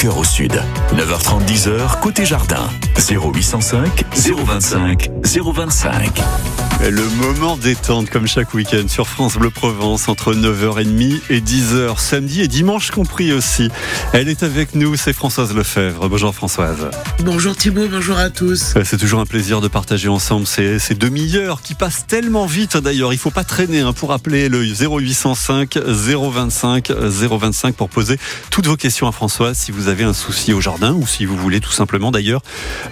cœur au sud. 9h30, 10h, côté jardin. 0805 025 025. Le moment détente comme chaque week-end sur France Bleu Provence entre 9h30 et 10h samedi et dimanche compris aussi. Elle est avec nous, c'est Françoise Lefebvre. Bonjour Françoise. Bonjour Thibault, bonjour à tous. C'est toujours un plaisir de partager ensemble ces, ces demi-heures qui passent tellement vite d'ailleurs. Il faut pas traîner hein, pour appeler le 0805 025 025 pour poser toutes vos questions à Françoise si vous avez un souci au jardin ou si vous voulez tout simplement d'ailleurs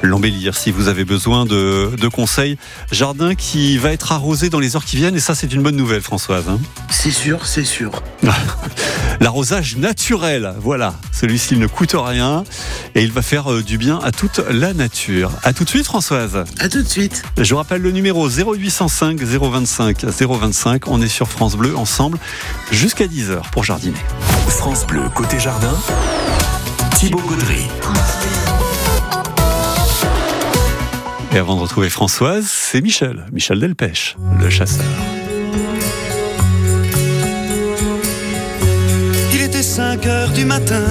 l'embellir. Si vous avez besoin de, de conseils, jardin qui va être arrosé dans les heures qui viennent et ça c'est une bonne nouvelle Françoise. Hein. C'est sûr, c'est sûr. L'arrosage naturel, voilà, celui-ci ne coûte rien et il va faire euh, du bien à toute la nature. À tout de suite Françoise. À tout de suite. Je rappelle le numéro 0805 025 025. On est sur France Bleu ensemble jusqu'à 10h pour jardiner. France Bleu, côté jardin. Thibaut Gaudry. Et avant de retrouver Françoise, c'est Michel, Michel Delpech, le chasseur. Il était 5 heures du matin,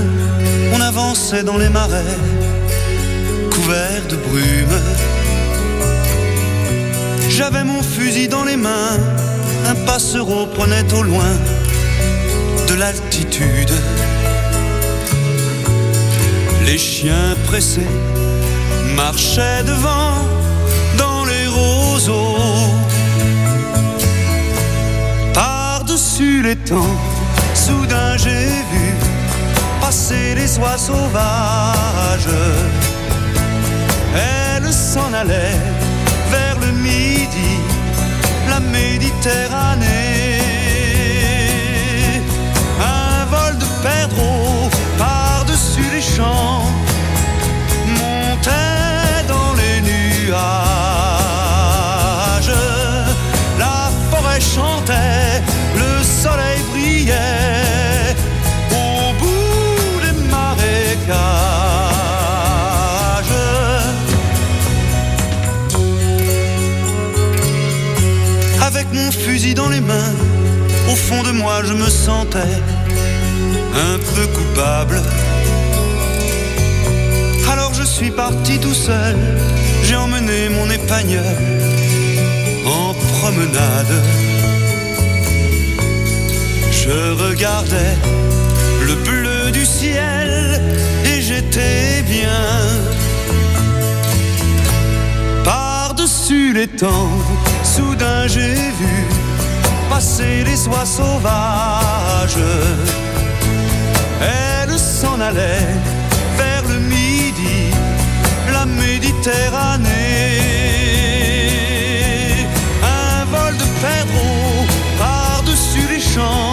on avançait dans les marais, couverts de brume. J'avais mon fusil dans les mains, un passereau prenait au loin de l'altitude. Les chiens pressés marchaient devant Par-dessus les temps, soudain j'ai vu passer les oies sauvages. Elles s'en allaient vers le midi, la Méditerranée. Moi je me sentais un peu coupable. Alors je suis parti tout seul, j'ai emmené mon épagneur en promenade. Je regardais le bleu du ciel et j'étais bien. Par-dessus les temps, soudain j'ai vu passer les oies sauvages. Elles s'en allaient vers le midi, la Méditerranée. Un vol de perdreaux par-dessus les champs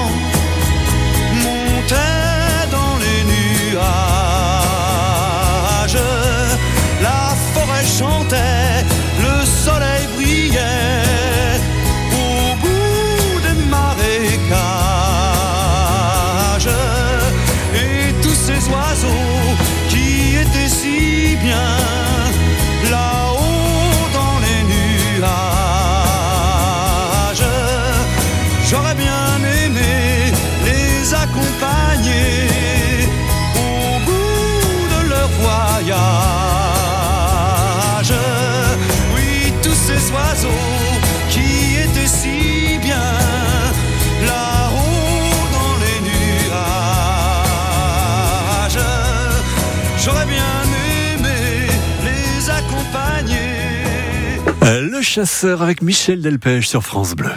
Chasseur avec Michel Delpech sur France Bleu.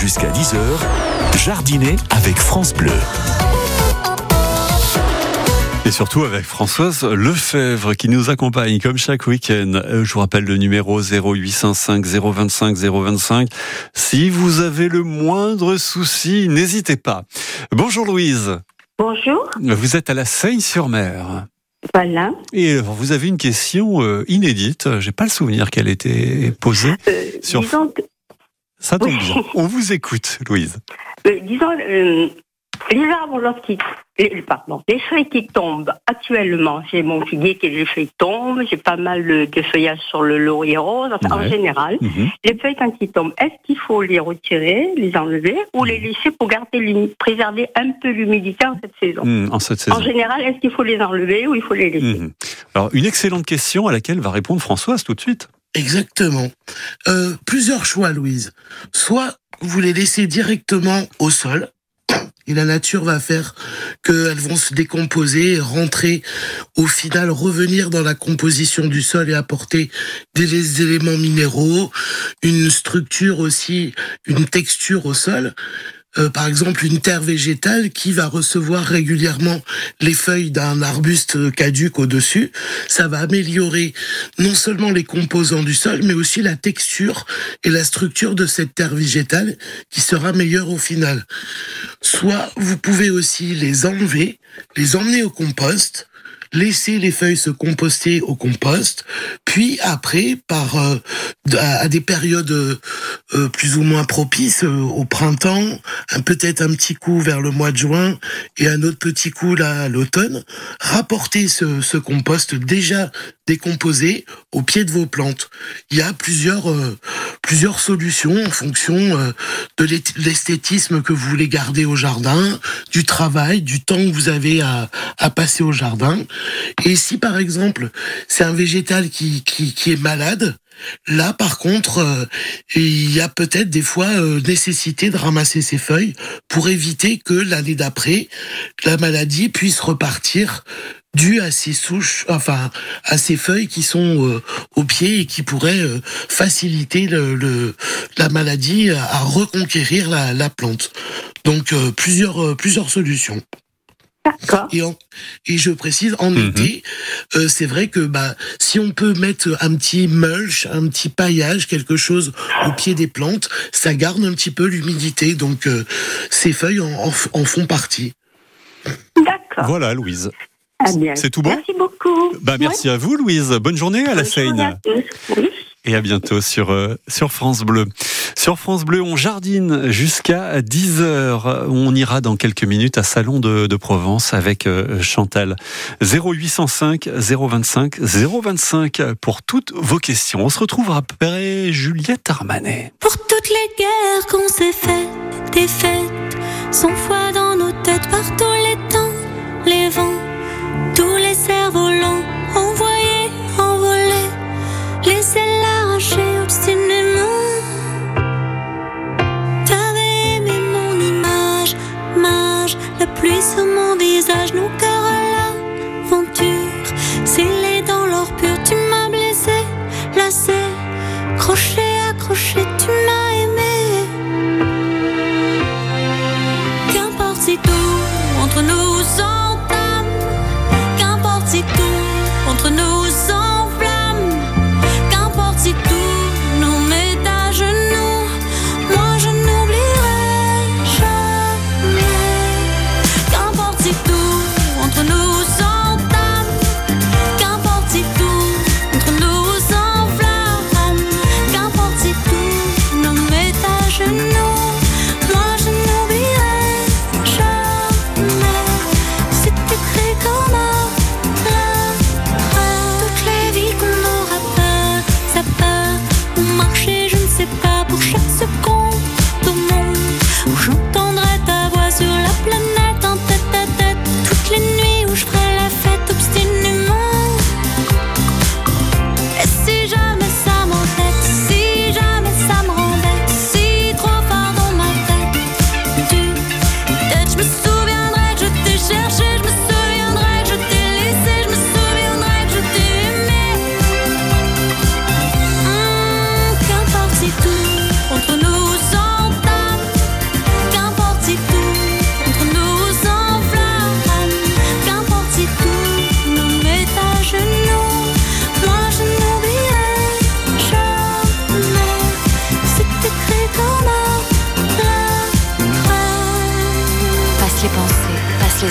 Jusqu'à 10h, jardiner avec France Bleu. Et surtout avec Françoise Lefebvre qui nous accompagne comme chaque week-end. Euh, Je vous rappelle le numéro 0805 025 025. Si vous avez le moindre souci, n'hésitez pas. Bonjour Louise. Bonjour, Vous êtes à la Seine-sur-Mer. Voilà. Et euh, vous avez une question euh, inédite. J'ai pas le souvenir qu'elle était posée. Euh, Sur- Disons, que- Ça tombe Oui. bien. On vous écoute, Louise. euh, disons euh, les arbres lorsqu'ils les, pardon, les feuilles qui tombent actuellement, j'ai mon figuier qui les feuilles tombent, j'ai pas mal de, de feuillages sur le laurier rose, enfin, Ouais. en général. Mhm. Les feuilles quand ils tombent, est-ce qu'il faut les retirer, les enlever ou les laisser pour garder préserver un peu l'humidité en cette saison? Hmm, en cette saison. En général, est-ce qu'il faut les enlever ou il faut les laisser? Mhm. Alors, une excellente question à laquelle va répondre Françoise tout de suite. Exactement. Euh, plusieurs choix, Louise. Soit vous les laissez directement au sol, et la nature va faire qu'elles vont se décomposer, rentrer, au final, revenir dans la composition du sol et apporter des éléments minéraux, une structure aussi, une texture au sol. Euh, par exemple, une terre végétale qui va recevoir régulièrement les feuilles d'un arbuste caduque au-dessus, ça va améliorer non seulement les composants du sol, mais aussi la texture et la structure de cette terre végétale qui sera meilleure au final. Soit vous pouvez aussi les enlever, les emmener au compost, laisser les feuilles se composter au compost, puis après, par euh, à, des périodes euh, euh, plus ou moins propices, au printemps, peut-être un petit coup vers le mois de juin et un autre petit coup là à l'automne, rapporter ce, ce compost déjà décomposé au pied de vos plantes. Il y a plusieurs euh, plusieurs solutions en fonction euh, de l'est- l'esthétisme que vous voulez garder au jardin, du travail, du temps que vous avez à, à passer au jardin. Et si par exemple c'est un végétal qui, qui, qui est malade, là par contre euh, il y a peut-être des fois euh, nécessité de ramasser ces feuilles pour éviter que l'année d'après la maladie puisse repartir dû à ces souches, enfin à ces feuilles qui sont euh, au pied et qui pourraient faciliter le, le- la maladie à, reconquérir la, la plante. Donc plusieurs plusieurs solutions. D'accord. Et, en- et je précise, en Mhm. été, euh, c'est vrai que bah, si on peut mettre un petit mulch, un petit paillage, quelque chose au pied des plantes, ça garde un petit peu l'humidité. Donc euh, ces feuilles en, en f- en font partie. D'accord. Voilà, Louise. Ah bien. C'est tout bon Merci beaucoup. Bah, merci à vous, Louise. Bonne journée à la Bonne Seine. à tous. Oui. Et à bientôt sur, euh, sur France Bleu. Sur France Bleu, on jardine jusqu'à 10h. On ira dans quelques minutes à Salon de, Provence avec euh, Chantal. 0805 025 025 pour toutes vos questions. On se retrouve après Juliette Armanet. Pour toutes les guerres qu'on s'est faites, des fêtes, dans nos têtes par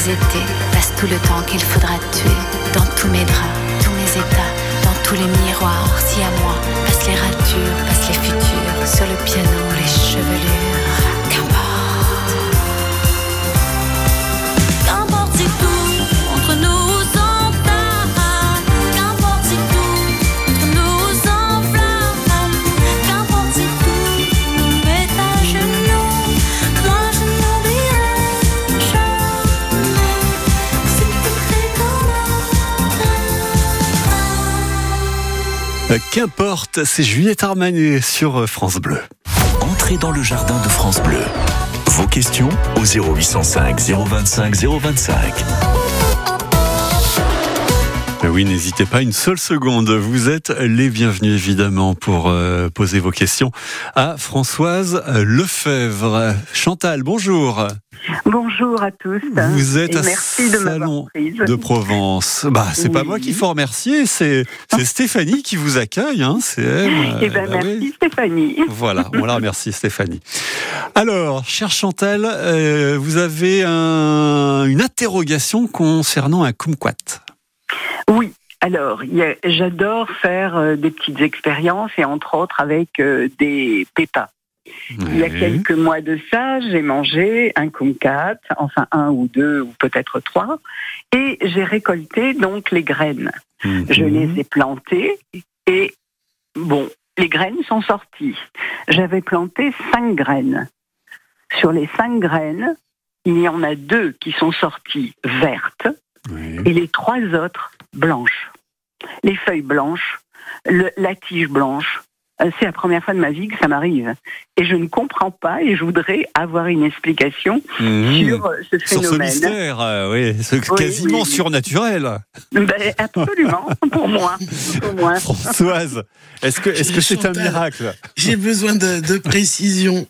étés, passe tout le temps qu'il faudra tuer. Qu'importe, c'est Juliette Armanet sur France Bleu. Entrez dans le jardin de France Bleu. Vos questions au 0805 025 025. Euh, Oui, n'hésitez pas une seule seconde. Vous êtes les bienvenus évidemment pour euh, poser vos questions à Françoise Lefebvre. Chantal, bonjour. Bonjour à tous. Vous êtes à merci Salon de Provence. Bah, c'est pas moi qu'il faut remercier, c'est c'est Stéphanie qui vous accueille. Hein, c'est elle. Eh ben, Bah merci oui. Stéphanie. Voilà, on la remercie Stéphanie. Alors, chère Chantal, euh, vous avez un- une interrogation concernant un kumquat. Oui. Alors, j'adore faire euh, des petites expériences et entre autres avec euh, des pépas. Il y a Oui. quelques mois de ça, j'ai mangé un kumquat, enfin un ou deux ou peut-être trois, et j'ai récolté donc les graines. Mhm. Je les ai plantées et bon, les graines sont sorties. J'avais planté cinq graines. Sur les cinq graines, il y en a deux qui sont sorties vertes Et les trois autres blanches. Les feuilles blanches, la tige blanche. Euh, C'est la première fois de ma vie que ça m'arrive. Et je ne comprends pas et je voudrais avoir une explication Mhm. sur euh, ce Sur ce phénomène. mystère, euh, oui, ce quasiment oui, oui. surnaturel. Ben, absolument, pour moi. Pour moi. Françoise, est-ce que est-ce que c'est un Chantal. miracle J'ai besoin de, de précision.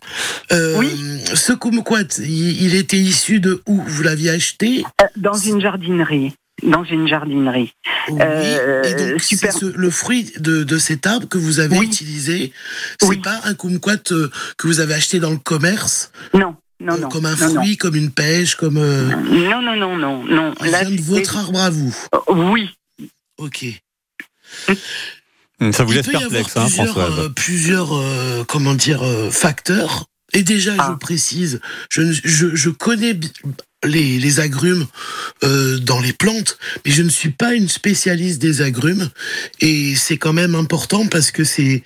Euh, Oui. Ce kumquat, il, il était issu de où Vous l'aviez acheté? Dans une jardinerie. Dans une jardinerie. Oui. Euh, Et donc, super. c'est ce- le fruit de, de cet arbre que vous avez Oui. utilisé. C'est Oui. pas un kumquat euh, que vous avez acheté dans le commerce, Non, non, euh, non. comme un non, fruit, comme une pêche, comme. euh, Non, non, non, non, non. il Là, vient de votre arbre à vous? Oui. Ok. Ça vous Il laisse peut y avoir perplexe, hein, plusieurs, Françoise euh, plusieurs euh, comment dire, euh, facteurs. Et déjà, Ah. je précise, je, je, je connais les, les agrumes euh, dans les plantes, mais je ne suis pas une spécialiste des agrumes. Et c'est quand même important parce que c'est,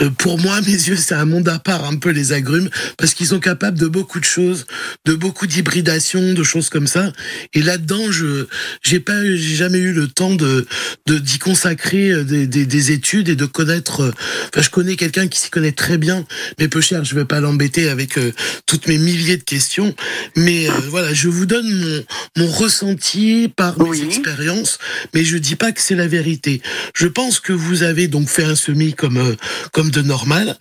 euh, pour moi, mes yeux, c'est un monde à part un peu les agrumes, parce qu'ils sont capables de beaucoup de choses, de beaucoup d'hybridation, de choses comme ça. Et là-dedans, je j'ai pas, j'ai jamais eu le temps de d'y consacrer euh, des, des, des études et de connaître. euh, Enfin, je connais quelqu'un qui s'y connaît très bien, mais peu cher. Je vais pas l'embêter avec euh, toutes mes milliers de questions. Mais voilà, je vous donne mon mon ressenti par mes Oui. expériences, mais je dis pas que c'est la vérité. Je pense que vous avez donc fait un semis comme euh, comme de normal.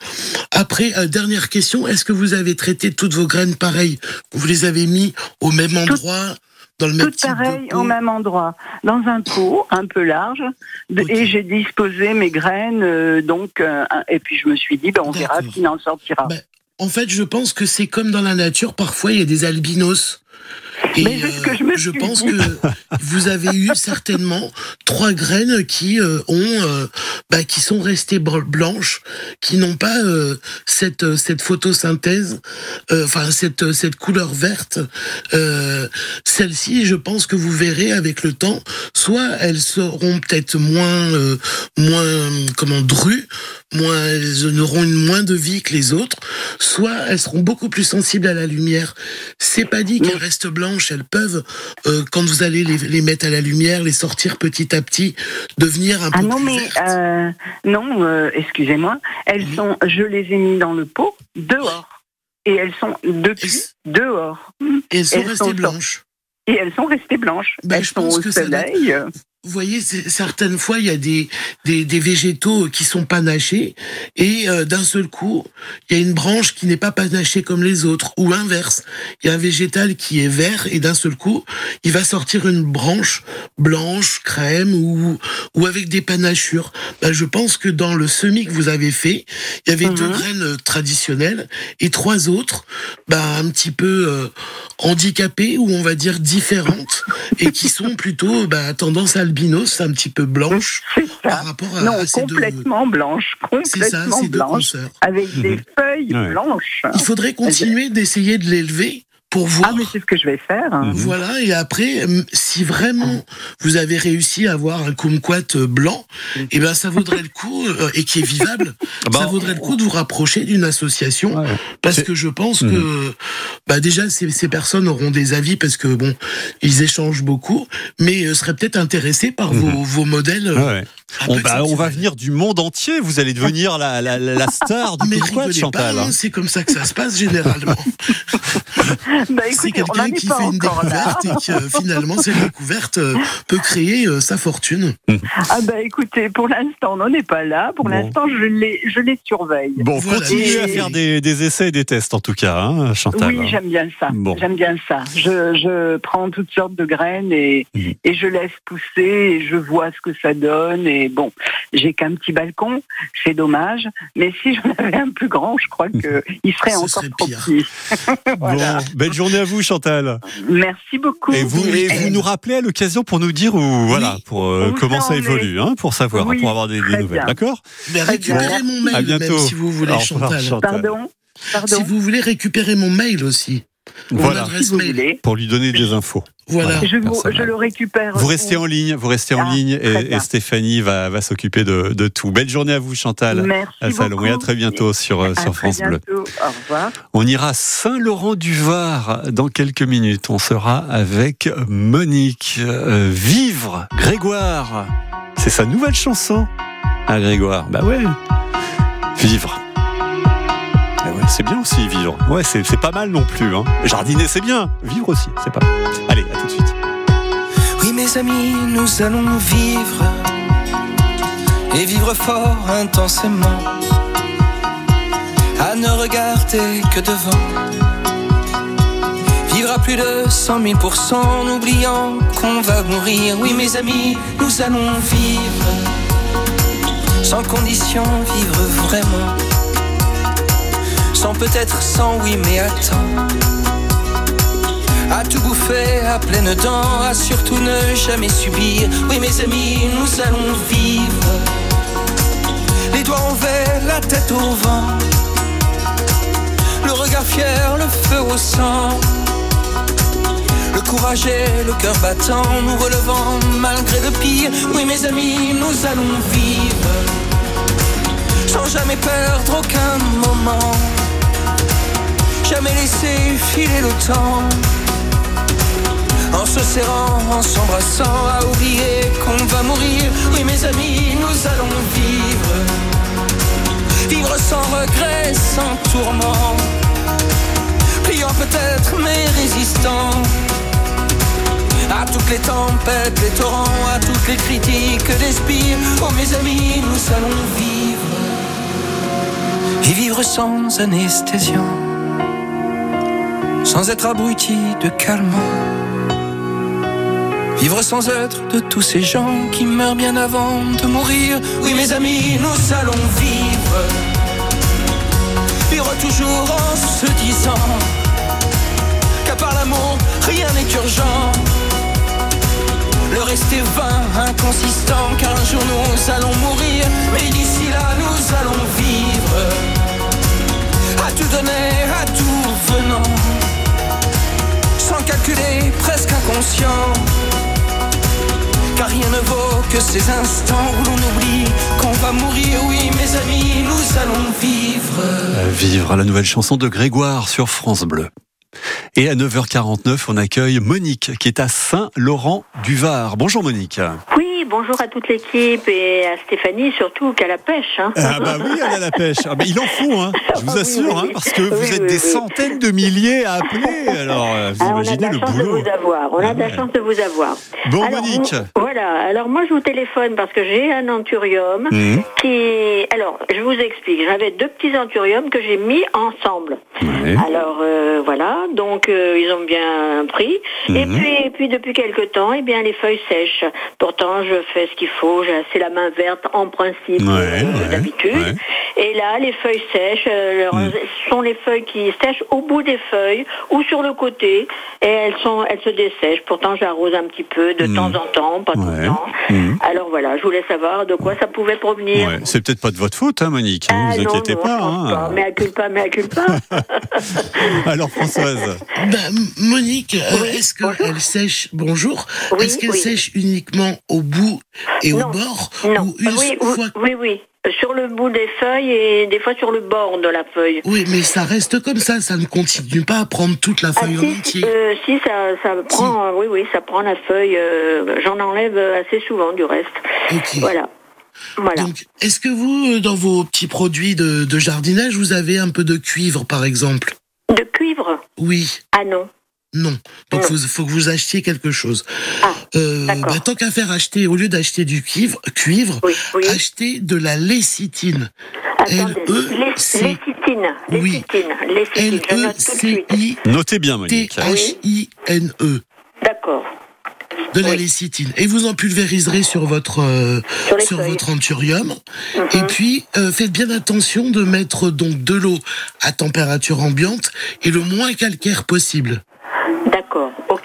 Après, euh, dernière question, est-ce que vous avez traité toutes vos graines pareilles? Vous les avez mis au même endroit dans le même Tout pareil, pot au même endroit, dans un pot un peu large, et j'ai disposé mes graines, euh, donc, euh, et puis je me suis dit, ben, on verra ce qu'il en sortira. Ben, En fait, je pense que c'est comme dans la nature. Parfois, il y a des albinos. Et Mais que je me suis pense dit. que vous avez eu certainement trois graines qui euh, ont, euh, bah, qui sont restées blanches, qui n'ont pas euh, cette euh, cette photosynthèse, euh, enfin cette euh, cette couleur verte. Euh, Celles-ci, je pense que vous verrez avec le temps, soit elles seront peut-être moins euh, moins comment drues, moins elles auront une moins de vie que les autres, soit elles seront beaucoup plus sensibles à la lumière. C'est pas dit qu'elles restent blanches, elles peuvent, euh, quand vous allez les, les mettre à la lumière, les sortir petit à petit, devenir un Ah peu non, plus mais euh, non, euh, excusez-moi, elles sont, je les ai mis dans le pot dehors. Et elles sont depuis dehors. Et elles sont elles restées sont blanches. Et elles sont restées blanches. Ben, elles je sont pense au que ça doit- soleil. Vous voyez, certaines fois, il y a des, des, des végétaux qui sont panachés et euh, d'un seul coup, il y a une branche qui n'est pas panachée comme les autres ou inverse. Il y a un végétal qui est vert et d'un seul coup, il va sortir une branche blanche, crème ou, ou avec des panachures. Ben, je pense que dans le semis que vous avez fait, il y avait deux Mhm. graines euh, traditionnelles et trois autres, ben, un petit peu euh, handicapées ou on va dire différentes et qui sont plutôt ben, à tendance albinos, un petit peu blanches C'est par ça. rapport à, Non, à ces deux. complètement blanche. Ça, Complètement blanche. Avec des feuilles Ouais. blanches. Il faudrait continuer d'essayer de l'élever pour voir. Ah, mais c'est ce que je vais faire. hein. Voilà, et après, si vraiment vous avez réussi à avoir un kumquat euh, blanc, eh ben ça vaudrait le coup, euh, et qui est vivable, bah, ça vaudrait le coup de vous rapprocher d'une association, parce que je pense Mhm. que, bah déjà, ces, ces personnes auront des avis, parce que bon, ils échangent beaucoup, mais euh, seraient peut-être intéressés par vos, vos modèles. euh, Ouais. On, bah, on va venir du monde entier. Vous allez devenir la, la, la, la star du Mais kumquat, Chantal. pas, hein, c'est comme ça que ça se passe généralement. Bah, c'est écoutez, n'en quelqu'un qui fait une encore là. découverte et que euh, finalement cette découverte euh, peut créer euh, sa fortune. Ah bah écoutez, pour l'instant, on n'en est pas là. Pour Bon. l'instant, je les, je les surveille. Bon, Voilà. continuez à faire des, des essais et des tests, en tout cas, hein, Chantal. Oui, j'aime bien ça. Bon. J'aime bien ça. Je, je prends toutes sortes de graines et, Mhm. et je laisse pousser et je vois ce que ça donne. Et bon, j'ai qu'un petit balcon, c'est dommage. Mais si j'en avais un plus grand, je crois que il serait Ce encore serait trop pire. petit. voilà. Bon, belle journée à vous, Chantal. Merci beaucoup. Et vous, et vous nous rappelez à l'occasion pour nous dire où, voilà, pour euh, comment ça évolue, hein, pour savoir, Oui, pour avoir des, nouvelles, d'accord Mais récupérez mon mail À bientôt. même si vous voulez, Chantal. Chantal. Pardon? Pardon? Si vous voulez récupérer mon mail aussi. Voilà, adresse mail. pour lui donner des infos. Voilà. Voilà. Je, vous- Personne. je le récupère. Vous restez en ligne, vous restez en Ah, ligne et, Stéphanie va, va s'occuper de, de tout. Belle journée à vous, Chantal. Merci À Salon beaucoup. et à très bientôt sur, euh, À sur très France Bleu. bientôt. Au revoir. On ira à Saint-Laurent-du-Var dans quelques minutes. On sera avec Monique. Euh, vivre, Grégoire. C'est sa nouvelle chanson à Grégoire. Bah ouais. Vivre. C'est bien aussi vivre. Ouais, c'est c'est pas mal non plus. Hein. Jardiner, c'est bien. Vivre aussi, c'est pas mal. Allez, à tout de suite. Oui mes amis, nous allons vivre et vivre fort intensément. À ne regarder que devant. Vivre à plus de 100 000% en oubliant qu'on va mourir. Oui mes amis, nous allons vivre sans condition, vivre vraiment. Sans peut-être sans oui mais attends. À tout bouffer à pleines dents, à surtout ne jamais subir. Oui, mes amis, nous allons vivre. Les doigts envers, la tête au vent. Le regard fier, le feu au sang. Le courage et le cœur battant, nous relevant malgré le pire. Oui, mes amis, nous allons vivre. Sans jamais perdre aucun moment. Jamais laisser filer le temps. En se serrant, en s'embrassant, à oublier qu'on va mourir. Oui, mes amis, nous allons vivre. Vivre sans regret, sans tourment. Pliant peut-être, mais résistant. À toutes les tempêtes, les torrents, à toutes les critiques, les spires. Oh, mes amis, nous allons vivre. Et vivre sans anesthésion. Sans être abruti de calmant. Vivre sans être de tous ces gens qui meurent bien avant de mourir. Oui, mes amis, nous allons vivre. Vivre toujours en se disant qu'à part l'amour, rien n'est urgent. Le reste est vain, inconsistant, car un jour nous allons mourir. Mais d'ici là, nous allons vivre. À tout donner, à tout presque inconscient. Car rien ne vaut que ces instants où l'on oublie qu'on va mourir. Oui, mes amis, nous allons vivre. À Vivre, la nouvelle chanson de Grégoire sur France Bleu. Et à 9h49, on accueille Monique qui est à Saint-Laurent-du-Var. Bonjour Monique. Oui, bonjour à toute l'équipe et à Stéphanie surtout qu'à la pêche. Hein. Ah bah oui, elle a la pêche. Ah bah il en faut, hein, je vous Oui, assure, oui, hein, parce que vous Oui, êtes des centaines de milliers à appeler. Alors, euh, vous Ah, on a de imaginez la le chance boulot. de vous avoir. On a de la Ouais. chance de vous avoir. Bon, alors, Monique. vous- voilà. Alors moi, je vous téléphone parce que j'ai un anthurium Mhm. qui. Alors, je vous explique. J'avais deux petits anthuriums que j'ai mis ensemble. Ouais. Alors euh, voilà. Donc euh, ils ont bien pris. Et Mhm. puis, et puis depuis quelque temps, eh bien les feuilles sèchent. Pourtant, je fais ce qu'il faut. J'ai assez la main verte en principe Ouais, euh, ouais, d'habitude. ouais. Et là, les feuilles sèches, euh, Mm. ce sont les feuilles qui sèchent au bout des feuilles ou sur le côté, et elles sont, elles se dessèchent. Pourtant, j'arrose un petit peu de Mm. temps en temps, pas tout le temps. Mhm. Alors voilà, je voulais savoir de quoi ça pouvait provenir. Ouais, c'est peut-être pas de votre faute, hein, Monique. hein, Ah vous non, inquiétez non, pas. hein. pas. Mais accule pas, mais accule pas. Alors Françoise, Bah, Monique, euh, Oui, est-ce bonjour. qu'elle sèche, bonjour, Oui, est-ce qu'elle oui. sèche uniquement au bout et au bord non. ou une oui, fois oui, oui. Sur le bout des feuilles et des fois sur le bord de la feuille. Oui, mais ça reste comme ça, ça ne continue pas à prendre toute la Ah, feuille en si, entier. euh, si, ça, ça prend, euh, oui, oui, ça prend la feuille. euh, J'en enlève assez souvent du reste. Ok. Voilà. Voilà. Donc, est-ce que vous, euh, dans vos petits produits de, de jardinage, vous avez un peu de cuivre, par exemple? De cuivre? Oui, Ah non. Non. Donc, il faut que vous achetiez quelque chose. Ah, Euh, bah, tant qu'à faire acheter, au lieu d'acheter du cuivre, cuivre oui, oui. achetez de la lécitine. L-E-C. Oui. De suite. L-E-C-I-T-H-I-N-E. notez bien Monique. D'accord. De la Oui. lécithine. Et vous en pulvériserez sur votre, euh, Sur votre anthurium. Mhm. Et puis, euh, faites bien attention de mettre donc de l'eau à température ambiante et le moins calcaire possible.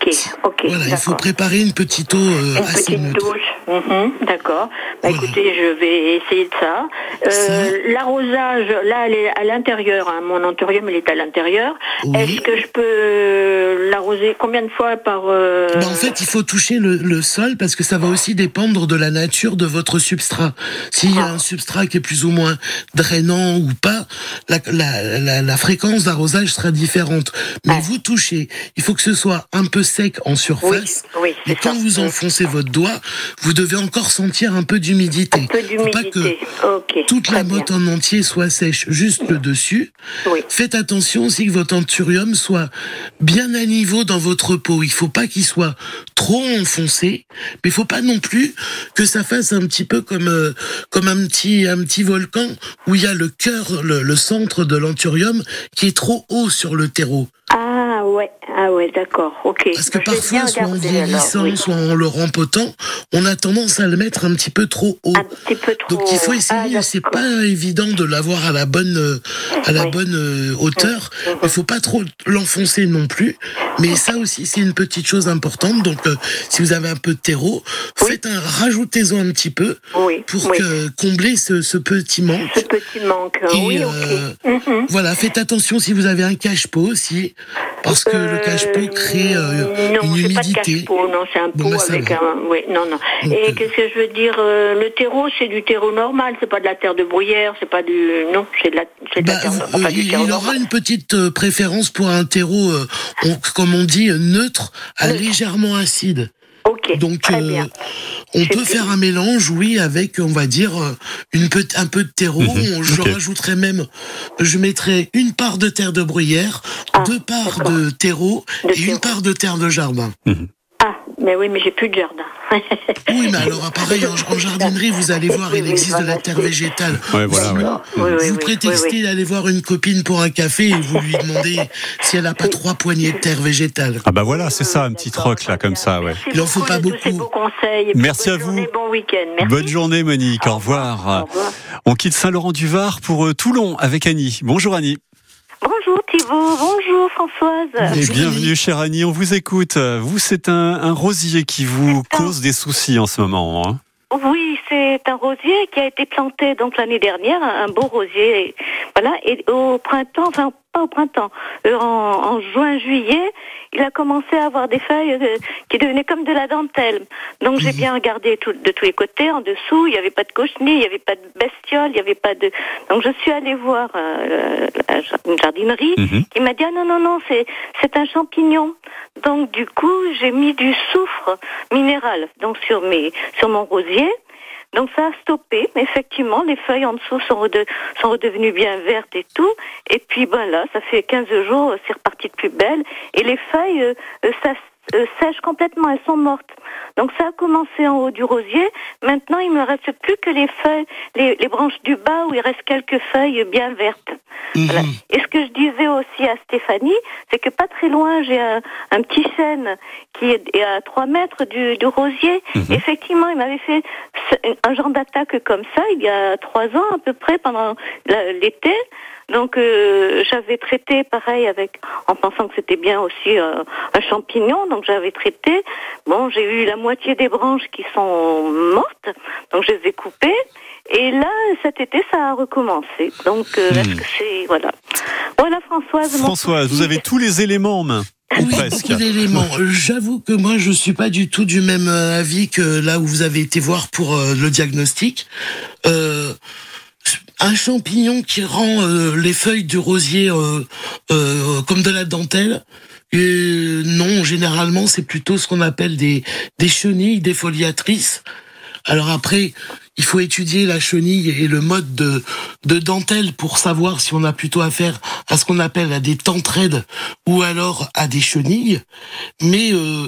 Ok. Ok. Voilà, il faut préparer une petite eau euh, Une assez petite neutre. douche. Mhm, D'accord. Bah. Écoutez, je vais essayer de ça. Euh. L'arrosage, là, elle est à l'intérieur. hein. Mon anthurium, il est à l'intérieur. Oui. Est-ce que je peux euh, l'arroser combien de fois par... euh, Bah, en fait, il faut toucher le, le sol parce que ça va aussi dépendre de la nature de votre substrat. S'il y a Ah. un substrat qui est plus ou moins drainant ou pas, la, la, la, la fréquence d'arrosage sera différente. Mais Ah. vous touchez, il faut que ce soit un peu sec en Oui, surface. oui, Et c'est ça. quand vous enfoncez votre doigt, vous devez encore sentir un peu d'humidité. Un peu Faut pas que d'humidité. Toute très la bien. botte en entier soit sèche, juste le dessus. Oui. Faites attention aussi que votre anthurium soit bien à niveau dans votre peau. Il faut pas qu'il soit trop enfoncé, mais il faut pas non plus que ça fasse un petit peu comme euh, comme un petit un petit volcan où il y a le cœur, le, le centre de l'anthurium qui est trop haut sur le terreau. Ah ouais, ah ouais, d'accord, ok. Parce que Je parfois, soit en vieillissant, oui. soit en le rempotant, on a tendance à le mettre un petit peu trop haut. Un petit peu trop... Donc il faut essayer, Ah, c'est pas évident de l'avoir à la bonne euh, à la Oui. bonne euh, hauteur. Il faut pas trop l'enfoncer non plus. Mais ça aussi c'est une petite chose importante. Donc euh, si vous avez un peu de terreau, Oui. faites un rajoutez-en un petit peu Oui, pour oui. que combler ce, ce petit manque. Ce petit manque, Et, oui, euh. Mhm. Voilà, faites attention si vous avez un cache-pot aussi, parce que le cache-pot crée euh, non, une pas de humidité. cache-pot, non, c'est un Bon, pot bah, ça avec va. un. Oui, non, non. Donc, Et euh, qu'est-ce que je veux dire euh, Le terreau, c'est du terreau normal, c'est pas de la terre de bruyère, c'est pas du. Non, c'est de la, de Bah, la terre. euh, pas du il, terreau il aura normal. une petite euh, préférence pour un terreau, euh, on- comme on dit, neutre, à Neutre. légèrement acide. Ok, Donc, très euh, bien. on peut plus. faire un mélange, oui, avec, on va dire, euh, une un peu de terreau. Mhm, Je ok. rajouterais même, je mettrais une part de terre de bruyère, Ah, deux parts d'accord. de terreau De et une part de terre de jardin. Ah, mais oui, mais j'ai plus de jardin. Oui, mais alors, pareil, en, en jardinerie, vous allez voir, il existe de la terre végétale. Ouais, voilà, ouais. Oui, oui, vous oui, prétextez oui, oui. d'aller voir une copine pour un café et vous lui demandez si elle n'a pas trois poignées de terre végétale. Ah bah voilà, c'est ça, un petit troc là comme ça, ouais. Merci Il en faut pas beaucoup. beaux conseils. Merci à journée, vous. Bon week-end. Merci. Bonne journée Monique, au Au revoir. revoir. On quitte Saint-Laurent-du-Var pour euh, Toulon avec Annie. Bonjour Annie. Bonjour Thibault, bonjour Françoise. Et bienvenue chère Annie, on vous écoute. Vous, c'est un, un rosier qui vous cause des soucis en ce moment. hein. Oui, c'est un rosier qui a été planté donc l'année dernière, un beau rosier. Voilà, et au printemps, enfin pas au printemps, euh, en, en juin, juillet, il a commencé à avoir des feuilles euh, qui devenaient comme de la dentelle. Donc j'ai bien regardé tout- de tous les côtés, en dessous, il n'y avait pas de cochenille, il n'y avait pas de bestiole, il n'y avait pas de. Donc je suis allée voir euh, la- une jardinerie Mhm. qui m'a dit ah non non non c'est c'est un champignon. Donc du coup j'ai mis du soufre minéral donc sur mes sur mon rosier. Donc ça a stoppé, mais effectivement les feuilles en dessous sont, rede- sont redevenues bien vertes et tout. Et puis ben là ça fait 15 jours c'est reparti de plus belle et les feuilles euh, euh, sèchent complètement, elles sont mortes. Donc ça a commencé en haut du rosier. Maintenant, il me reste plus que les feuilles, les, les branches du bas où il reste quelques feuilles bien vertes. Voilà. Et ce que je disais aussi à Stéphanie, c'est que pas très loin, j'ai un, un petit chêne qui est à 3 mètres du, du rosier. Effectivement, il m'avait fait un genre d'attaque comme ça il y a trois ans à peu près pendant l'été. Donc euh, j'avais traité pareil avec en pensant que c'était bien aussi euh, un champignon. Donc j'avais traité. Bon, j'ai eu la moitié des branches qui sont mortes. Donc je les ai coupées. Et là, cet été, ça a recommencé. Donc euh, Hmm. est-ce que c'est voilà. Voilà Françoise. mon Françoise, vous avez tous les éléments en main. Ou Oui, presque. beaucoup d'éléments. Euh, J'avoue que moi, je suis pas du tout du même avis que là où vous avez été voir pour euh, le diagnostic. Euh, un champignon qui rend euh, les feuilles du rosier euh, euh, comme de la dentelle. Et non, généralement, c'est plutôt ce qu'on appelle des, des chenilles défoliatrices. Alors après, il faut étudier la chenille et le mode de, de dentelle pour savoir si on a plutôt affaire à ce qu'on appelle à des tentraides ou alors à des chenilles. Mais euh,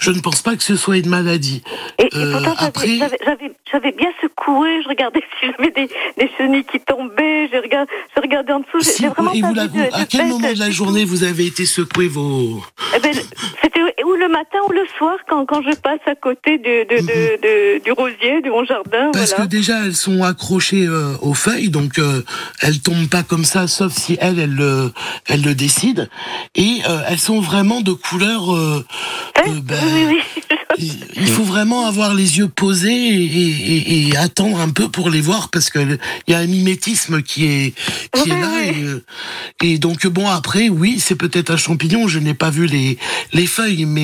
je ne pense pas que ce soit une maladie. Et, et Euh, pourtant, après- j'avais- j'avais bien secoué, je regardais si j'avais des, des chenilles qui tombaient, je regardais, je regardais en dessous, Si- vraiment et vous à quel moment de la journée vous avez été secoué vos... Eh ben, C'était ou le matin ou le soir quand, quand je passe à côté de, de, de, de- du rosier, de mon jardin. Parce voilà. que déjà elles sont accrochées euh, aux feuilles, donc euh, elles tombent pas comme ça, sauf si elle, elle le, elle le décide. Et euh, elles sont vraiment de couleur. euh, euh, ben, oui, oui, il faut vraiment avoir les yeux posés et, et- et attendre un peu pour les voir parce que il y a un mimétisme qui est qui est là et, et donc bon après oui c'est peut-être un champignon je n'ai pas vu les les feuilles mais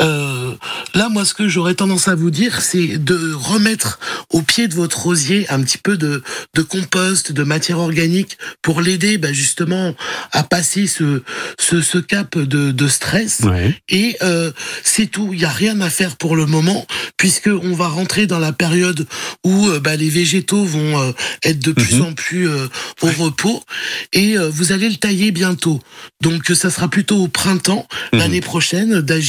euh, là moi ce que j'aurais tendance à vous dire c'est de remettre au pied de votre rosier un petit peu de de compost de matière organique pour l'aider bah, justement à passer ce ce, ce cap de, de stress Ouais. et euh, c'est tout. Il n'y a rien à faire pour le moment, puisque on va rentrer dans la période où euh, bah, les végétaux vont être de plus Mhm. en plus au repos, et vous allez le tailler bientôt. Donc ça sera plutôt au printemps Mhm. l'année prochaine d'agir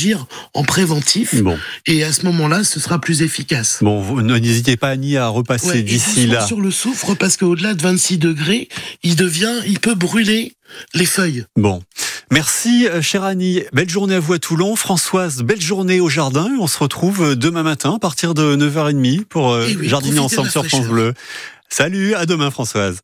en préventif, Bon, et à ce moment-là, ce sera plus efficace. bon, vous n'hésitez pas ni à repasser Ouais, d'ici là. sur le soufre, parce qu'au-delà de 26 degrés, il devient, il peut brûler les feuilles. Bon. Merci, euh, chère Annie. Belle journée à vous à Toulon. Françoise, belle journée au jardin. On se retrouve euh, demain matin à partir de 9h30 pour euh, Eh oui, jardiner ensemble sur France. Bleu. Salut, à demain Françoise.